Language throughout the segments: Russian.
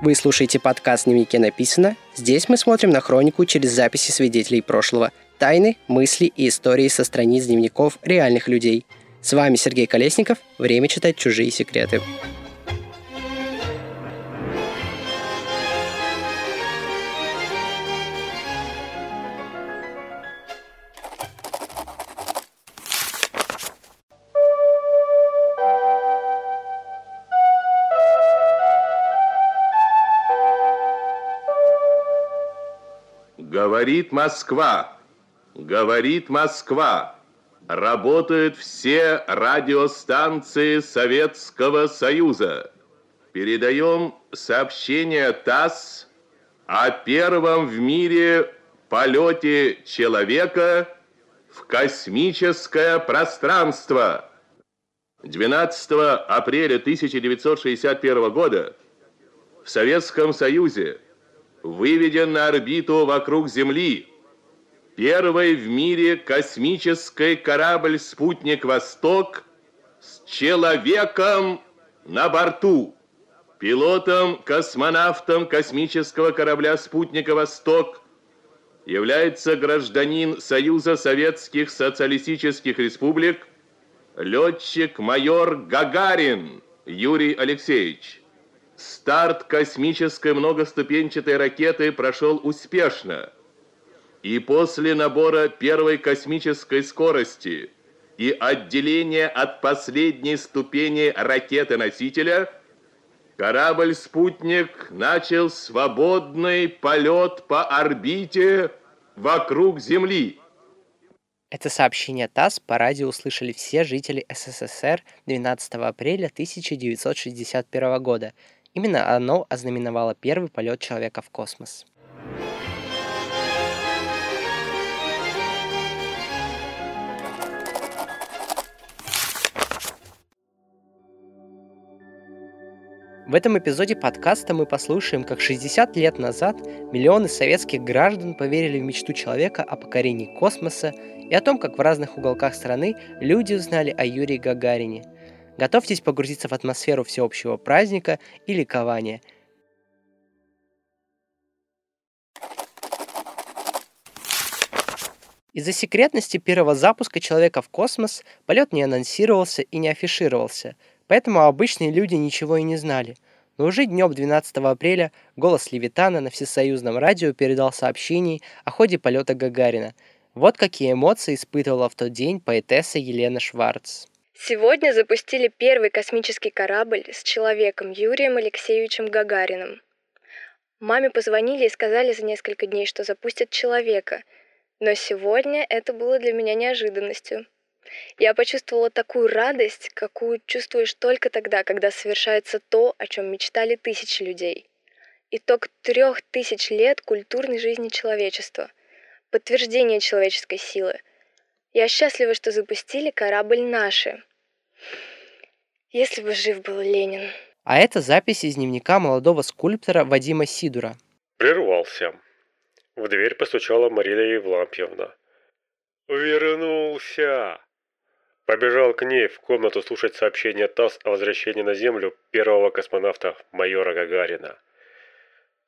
Вы слушаете подкаст «Дневнике написано». Здесь мы смотрим на хронику через записи свидетелей прошлого, тайны, мысли и истории со страниц дневников реальных людей. С вами Сергей Колесников. Время читать чужие секреты. Говорит Москва, говорит Москва. Работают все радиостанции Советского Союза. Передаем сообщение ТАСС о первом в мире полете человека в космическое пространство. 12 апреля 1961 года в Советском Союзе выведен на орбиту вокруг Земли первый в мире космический корабль-спутник «Восток» с человеком на борту. Пилотом-космонавтом космического корабля-спутника «Восток» является гражданин Союза Советских Социалистических Республик, летчик-майор Гагарин Юрий Алексеевич. Старт космической многоступенчатой ракеты прошел успешно. И после набора первой космической скорости и отделения от последней ступени ракеты-носителя, корабль-спутник начал свободный полет по орбите вокруг Земли. Это сообщение ТАСС по радио услышали все жители СССР 12 апреля 1961 года – Именно оно ознаменовало первый полет человека в космос. В этом эпизоде подкаста мы послушаем, как 60 лет назад миллионы советских граждан поверили в мечту человека о покорении космоса и о том, как в разных уголках страны люди узнали о Юрии Гагарине – Готовьтесь погрузиться в атмосферу всеобщего праздника и ликования. Из-за секретности первого запуска человека в космос полет не анонсировался и не афишировался, поэтому обычные люди ничего и не знали. Но уже днем 12 апреля голос Левитана на всесоюзном радио передал сообщение о ходе полета Гагарина. Вот какие эмоции испытывала в тот день поэтесса Елена Шварц. Сегодня запустили первый космический корабль с человеком Юрием Алексеевичем Гагариным. Маме позвонили и сказали за несколько дней, что запустят человека. Но сегодня это было для меня неожиданностью. Я почувствовала такую радость, какую чувствуешь только тогда, когда совершается то, о чем мечтали тысячи людей. Итог трех тысяч лет культурной жизни человечества. Подтверждение человеческой силы. Я счастлива, что запустили корабль «Наши», если бы жив был Ленин. А это запись из дневника молодого скульптора Вадима Сидура. Прервался. В дверь постучала Мария Евлампьевна. «Вернулся!» Побежал к ней в комнату слушать сообщение ТАСС о возвращении на Землю первого космонавта майора Гагарина.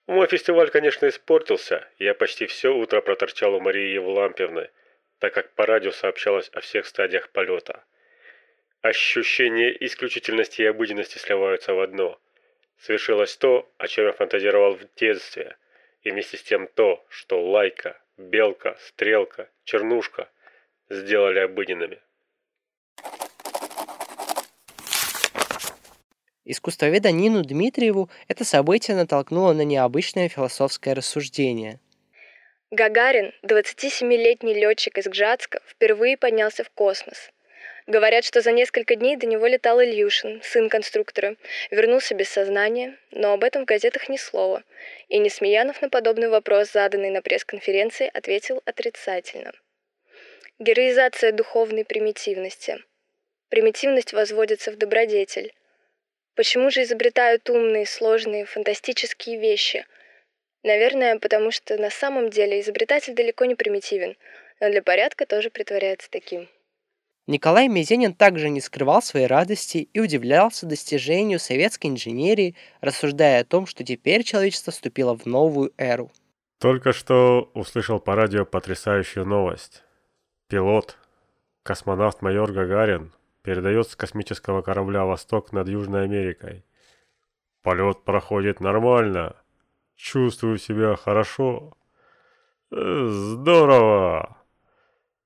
Мой фестиваль, конечно, испортился. Я почти все утро проторчал у Марии Евлампьевны, так как по радио сообщалось о всех стадиях полета. Ощущение исключительности и обыденности сливаются в одно. Совершилось то, о чем я фантазировал в детстве, и вместе с тем то, что лайка, белка, стрелка, чернушка сделали обыденными. Искусствоведа Нину Дмитриеву это событие натолкнуло на необычное философское рассуждение. Гагарин, 27-летний летчик из Гжатска, впервые поднялся в космос – Говорят, что за несколько дней до него летал Ильюшин, сын конструктора. Вернулся без сознания, но об этом в газетах ни слова. И Несмеянов на подобный вопрос, заданный на пресс-конференции, ответил отрицательно. Героизация духовной примитивности. Примитивность возводится в добродетель. Почему же изобретают умные, сложные, фантастические вещи? Наверное, потому что на самом деле изобретатель далеко не примитивен, но для порядка тоже притворяется таким. Николай Мезенин также не скрывал своей радости и удивлялся достижению советской инженерии, рассуждая о том, что теперь человечество вступило в новую эру. Только что услышал по радио потрясающую новость. Пилот, космонавт майор Гагарин, передает с космического корабля «Восток» над Южной Америкой. Полет проходит нормально. Чувствую себя хорошо. Э, здорово!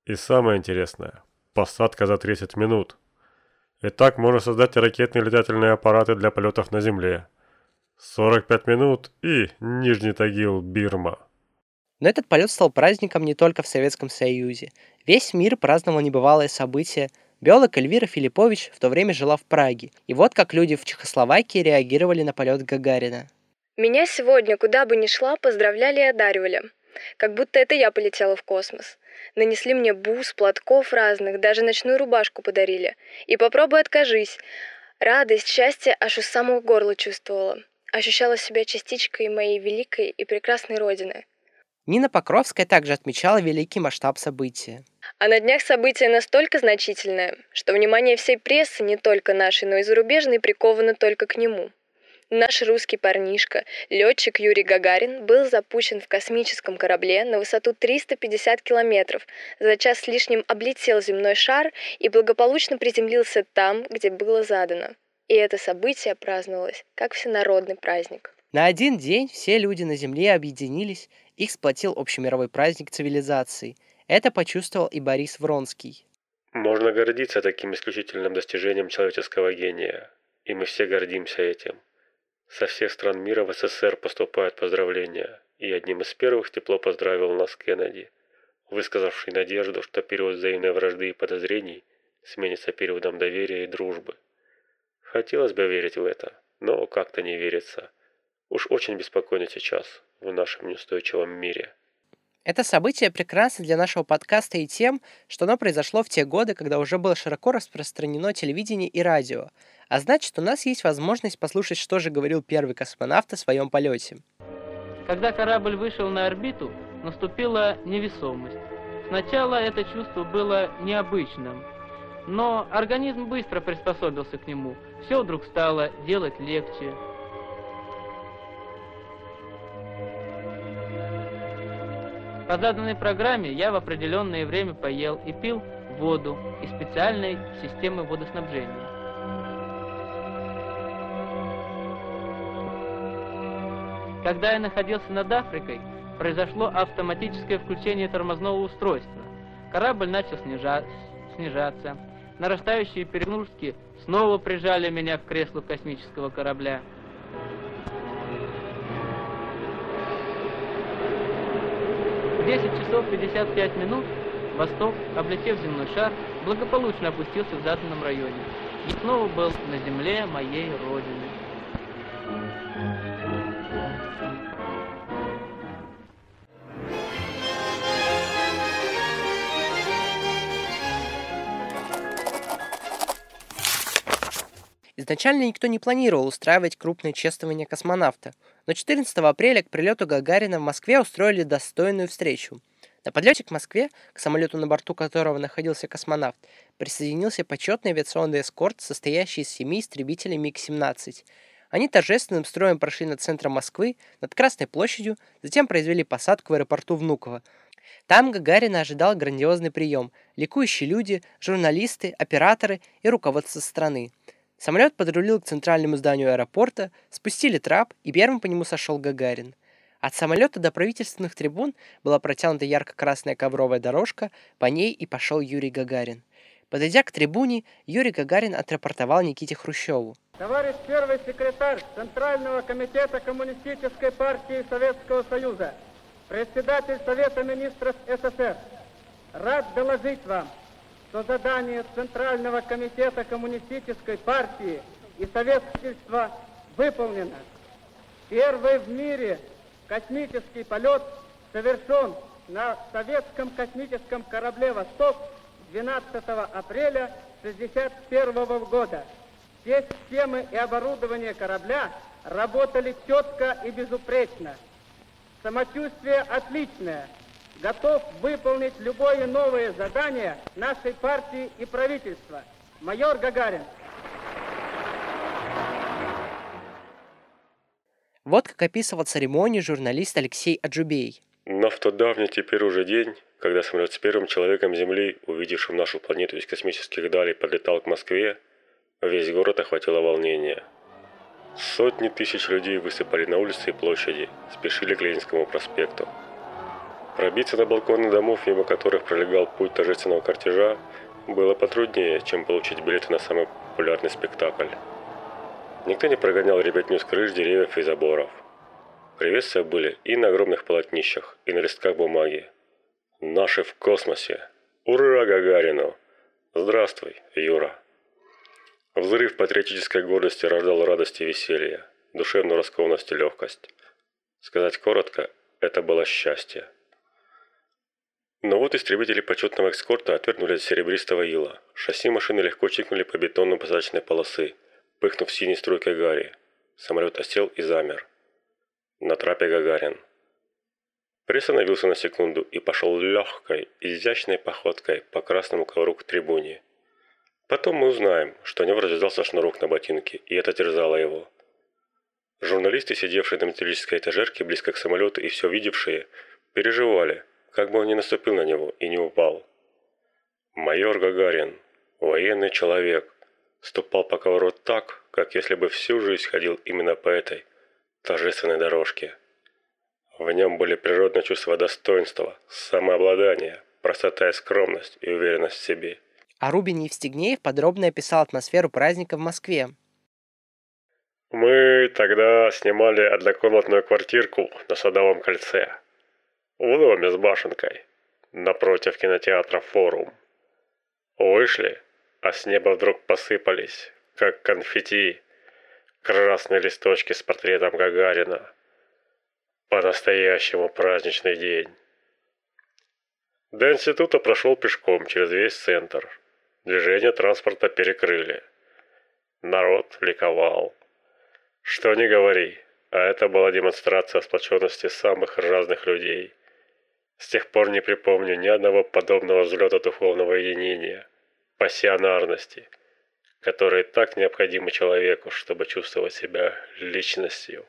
И самое интересное, посадка за 30 минут. И так можно создать ракетные летательные аппараты для полетов на Земле. 45 минут и Нижний Тагил, Бирма. Но этот полет стал праздником не только в Советском Союзе. Весь мир праздновал небывалое событие. Биолог Эльвира Филиппович в то время жила в Праге. И вот как люди в Чехословакии реагировали на полет Гагарина. Меня сегодня, куда бы ни шла, поздравляли и одаривали. Как будто это я полетела в космос. Нанесли мне бус, платков разных, даже ночную рубашку подарили. И попробуй откажись. Радость, счастье аж у самого горла чувствовала. Ощущала себя частичкой моей великой и прекрасной родины. Нина Покровская также отмечала великий масштаб события. А на днях событие настолько значительное, что внимание всей прессы, не только нашей, но и зарубежной, приковано только к нему. Наш русский парнишка, летчик Юрий Гагарин, был запущен в космическом корабле на высоту 350 километров, за час с лишним облетел земной шар и благополучно приземлился там, где было задано. И это событие праздновалось как всенародный праздник. На один день все люди на Земле объединились, их сплотил общемировой праздник цивилизации. Это почувствовал и Борис Вронский. Можно гордиться таким исключительным достижением человеческого гения, и мы все гордимся этим. Со всех стран мира в СССР поступают поздравления, и одним из первых тепло поздравил нас Кеннеди, высказавший надежду, что период взаимной вражды и подозрений сменится периодом доверия и дружбы. Хотелось бы верить в это, но как-то не верится. Уж очень беспокойно сейчас, в нашем неустойчивом мире. Это событие прекрасно для нашего подкаста и тем, что оно произошло в те годы, когда уже было широко распространено телевидение и радио, а значит, у нас есть возможность послушать, что же говорил первый космонавт о своем полете. Когда корабль вышел на орбиту, наступила невесомость. Сначала это чувство было необычным, но организм быстро приспособился к нему. Все вдруг стало делать легче, По заданной программе я в определенное время поел и пил воду из специальной системы водоснабжения. Когда я находился над Африкой, произошло автоматическое включение тормозного устройства. Корабль начал снижа... снижаться. Нарастающие перегрузки снова прижали меня к креслу космического корабля. 10 часов 55 минут Восток, облетев земной шар, благополучно опустился в заданном районе и снова был на земле моей родины. Изначально никто не планировал устраивать крупное чествование космонавта, но 14 апреля к прилету Гагарина в Москве устроили достойную встречу. На подлете к Москве, к самолету на борту которого находился космонавт, присоединился почетный авиационный эскорт, состоящий из семи истребителей МиГ-17. Они торжественным строем прошли над центром Москвы, над Красной площадью, затем произвели посадку в аэропорту Внуково. Там Гагарина ожидал грандиозный прием, ликующие люди, журналисты, операторы и руководство страны – Самолет подрулил к центральному зданию аэропорта, спустили трап, и первым по нему сошел Гагарин. От самолета до правительственных трибун была протянута ярко-красная ковровая дорожка, по ней и пошел Юрий Гагарин. Подойдя к трибуне, Юрий Гагарин отрапортовал Никите Хрущеву. Товарищ первый секретарь Центрального комитета Коммунистической партии Советского Союза, председатель Совета министров СССР, рад доложить вам, что задание Центрального комитета Коммунистической партии и советского выполнено. Первый в мире космический полет совершен на советском космическом корабле «Восток» 12 апреля 1961 года. Все системы и оборудование корабля работали четко и безупречно. Самочувствие отличное. Готов выполнить любое новое задание нашей партии и правительства. Майор Гагарин. Вот как описывал церемонию журналист Алексей Аджубей. Но в тот давний теперь уже день, когда самолет с первым человеком Земли, увидевшим нашу планету из космических далей, подлетал к Москве, весь город охватило волнение. Сотни тысяч людей высыпали на улицы и площади, спешили к Ленинскому проспекту. Пробиться на балконы домов, мимо которых пролегал путь торжественного кортежа, было потруднее, чем получить билеты на самый популярный спектакль. Никто не прогонял ребятню с крыш, деревьев и заборов. Приветствия были и на огромных полотнищах, и на листках бумаги. Наши в космосе! Ура Гагарину! Здравствуй, Юра! Взрыв патриотической гордости рождал радость и веселье, душевную раскованность и легкость. Сказать коротко, это было счастье. Но вот истребители почетного экскорта отвернули от серебристого ила. Шасси машины легко чикнули по бетону посадочной полосы, пыхнув синей струйкой гари. Самолет осел и замер. На трапе Гагарин. Приостановился на секунду и пошел легкой, изящной походкой по красному ковру к трибуне. Потом мы узнаем, что у него развязался шнурок на ботинке, и это терзало его. Журналисты, сидевшие на металлической этажерке близко к самолету и все видевшие, переживали, как бы он не наступил на него и не упал. Майор Гагарин, военный человек, ступал по ковру так, как если бы всю жизнь ходил именно по этой торжественной дорожке. В нем были природное чувство достоинства, самообладания, простота и скромность и уверенность в себе. А Рубин Евстигнеев подробно описал атмосферу праздника в Москве. Мы тогда снимали однокомнатную квартирку на Садовом кольце. В доме с башенкой, напротив кинотеатра «Форум». Вышли, а с неба вдруг посыпались, как конфетти, красные листочки с портретом Гагарина. По-настоящему праздничный день. До института прошел пешком через весь центр. Движение транспорта перекрыли. Народ ликовал. Что ни говори, а это была демонстрация сплоченности самых разных людей. С тех пор не припомню ни одного подобного взлета духовного единения – пассионарности, которые так необходимы человеку, чтобы чувствовать себя личностью.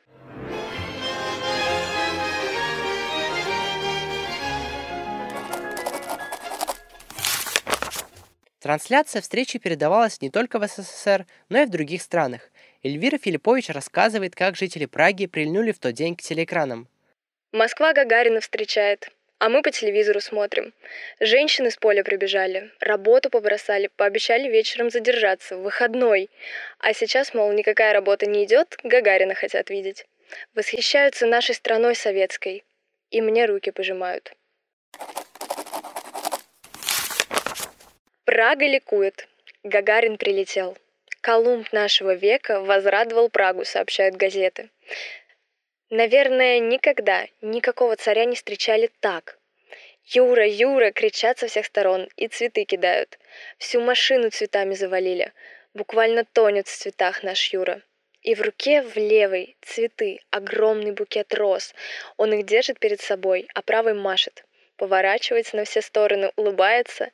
Трансляция встречи передавалась не только в СССР, но и в других странах. Эльвира Филиппович рассказывает, как жители Праги прильнули в тот день к телеэкранам. Москва Гагарина встречает. А мы по телевизору смотрим. Женщины с поля прибежали, работу побросали, пообещали вечером задержаться, в выходной. А сейчас, мол, никакая работа не идет, Гагарина хотят видеть. Восхищаются нашей страной советской. И мне руки пожимают. Прага ликует. Гагарин прилетел. Колумб нашего века возрадовал Прагу, сообщают газеты. Наверное, никогда никакого царя не встречали так. «Юра, Юра!» кричат со всех сторон и цветы кидают. Всю машину цветами завалили. Буквально тонет в цветах наш Юра. И в руке в левой цветы, огромный букет роз. Он их держит перед собой, а правой машет. Поворачивается на все стороны, улыбается.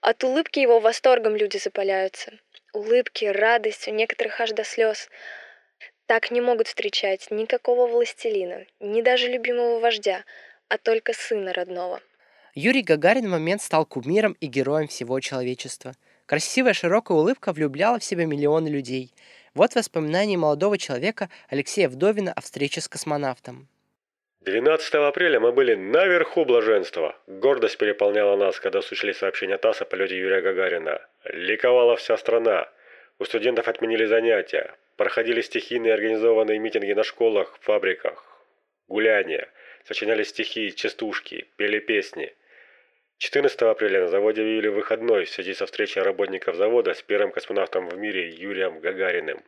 От улыбки его восторгом люди запаляются. Улыбки, радость, у некоторых аж до слез. Так не могут встречать никакого властелина, ни даже любимого вождя, а только сына родного. Юрий Гагарин в момент стал кумиром и героем всего человечества. Красивая широкая улыбка влюбляла в себя миллионы людей. Вот воспоминания молодого человека Алексея Вдовина о встрече с космонавтом. 12 апреля мы были наверху блаженства. Гордость переполняла нас, когда услышали сообщение ТАСС о полете Юрия Гагарина. Ликовала вся страна. У студентов отменили занятия. Проходили стихийные организованные митинги на школах, фабриках. Гуляния. Сочиняли стихи, частушки, пели песни. 14 апреля на заводе объявили выходной в связи со встречей работников завода с первым космонавтом в мире Юрием Гагариным.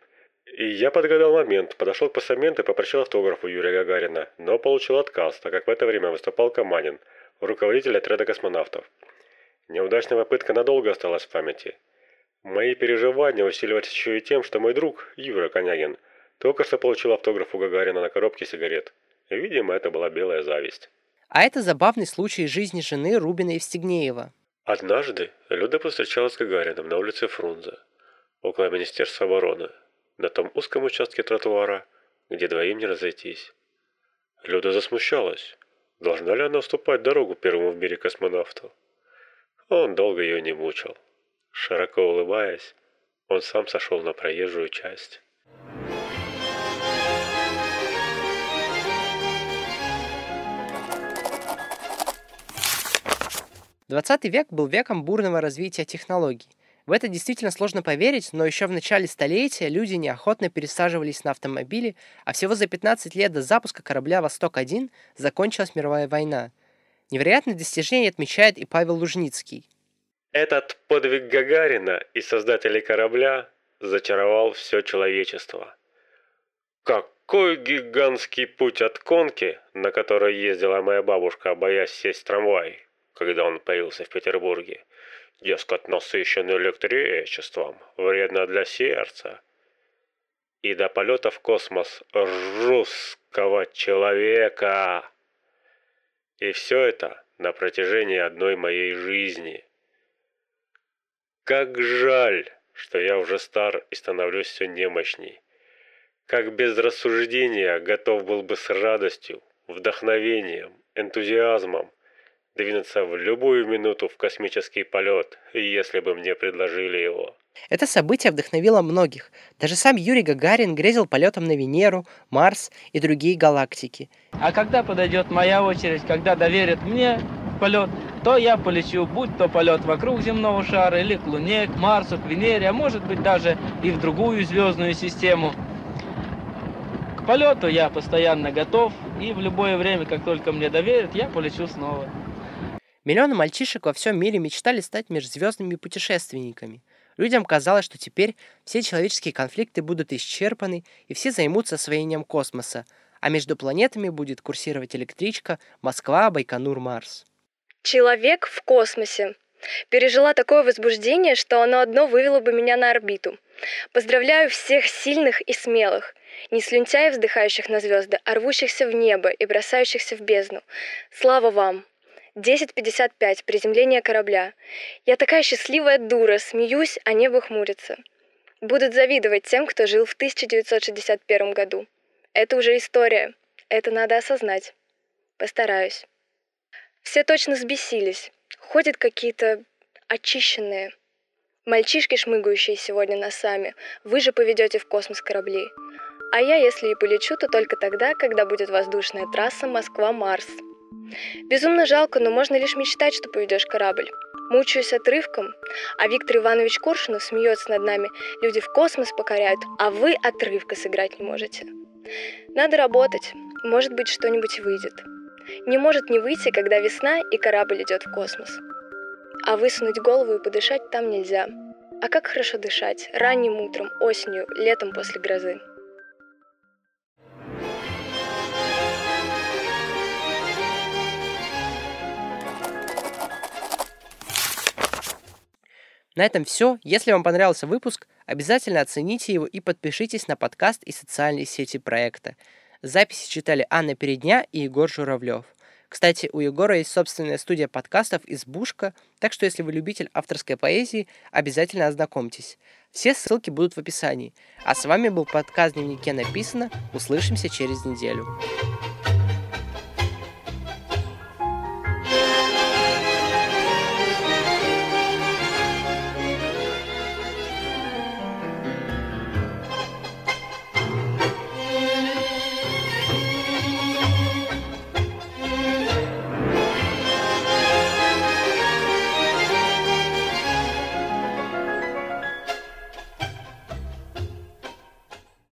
И я подгадал момент, подошел к постаменту и попросил автограф у Юрия Гагарина, но получил отказ, так как в это время выступал Каманин, руководитель отряда космонавтов. Неудачная попытка надолго осталась в памяти. Мои переживания усиливались еще и тем, что мой друг, Юра Конягин, только что получил автограф у Гагарина на коробке сигарет. Видимо, это была белая зависть. А это забавный случай жизни жены Рубина Евстигнеева. Однажды Люда повстречалась с Гагарином на улице Фрунзе, около Министерства обороны, на том узком участке тротуара, где двоим не разойтись. Люда засмущалась. Должна ли она уступать дорогу первому в мире космонавту? Он долго ее не мучил. Широко улыбаясь, он сам сошел на проезжую часть. 20 век был веком бурного развития технологий. В это действительно сложно поверить, но еще в начале столетия люди неохотно пересаживались на автомобили, а всего за 15 лет до запуска корабля «Восток-1» закончилась мировая война. Невероятное достижение отмечает и Павел Лужницкий. Этот подвиг Гагарина и создателей корабля зачаровал все человечество. Какой гигантский путь от конки, на которой ездила моя бабушка, боясь сесть в трамвай, когда он появился в Петербурге. Дескать, насыщенный электричеством, вредно для сердца. И до полета в космос русского человека. И все это на протяжении одной моей жизни. Как жаль, что я уже стар и становлюсь все немощней. Как без рассуждения готов был бы с радостью, вдохновением, энтузиазмом двинуться в любую минуту в космический полет, если бы мне предложили его. Это событие вдохновило многих. Даже сам Юрий Гагарин грезил полетом на Венеру, Марс и другие галактики. А когда подойдет моя очередь, когда доверят мне полет, то я полечу, будь то полет вокруг земного шара или к Луне, к Марсу, к Венере, а может быть даже и в другую звездную систему. К полету я постоянно готов, и в любое время, как только мне доверят, я полечу снова. Миллионы мальчишек во всем мире мечтали стать межзвездными путешественниками. Людям казалось, что теперь все человеческие конфликты будут исчерпаны, и все займутся освоением космоса, а между планетами будет курсировать электричка Москва, Байконур, Марс. Человек в космосе. Пережила такое возбуждение, что оно одно вывело бы меня на орбиту. Поздравляю всех сильных и смелых. Не слюнтяев, вздыхающих на звезды, а рвущихся в небо и бросающихся в бездну. Слава вам! 10.55. Приземление корабля. Я такая счастливая дура, смеюсь, а небо хмурится. Будут завидовать тем, кто жил в 1961 году. Это уже история. Это надо осознать. Постараюсь. Все точно взбесились. Ходят какие-то очищенные. Мальчишки, шмыгающие сегодня носами, вы же поведете в космос корабли. А я, если и полечу, то только тогда, когда будет воздушная трасса Москва-Марс. Безумно жалко, но можно лишь мечтать, что поведешь корабль. Мучаюсь отрывком, а Виктор Иванович Коршунов смеется над нами. Люди в космос покоряют, а вы отрывка сыграть не можете. Надо работать, может быть, что-нибудь выйдет. Не может не выйти, когда весна и корабль идет в космос. А высунуть голову и подышать там нельзя. А как хорошо дышать ранним утром, осенью, летом после грозы. На этом все. Если вам понравился выпуск, обязательно оцените его и подпишитесь на подкаст и социальные сети проекта. Записи читали Анна Передня и Егор Журавлев. Кстати, у Егора есть собственная студия подкастов «Избушка», так что если вы любитель авторской поэзии, обязательно ознакомьтесь. Все ссылки будут в описании. А с вами был подкаст «Дневнике написано». Услышимся через неделю.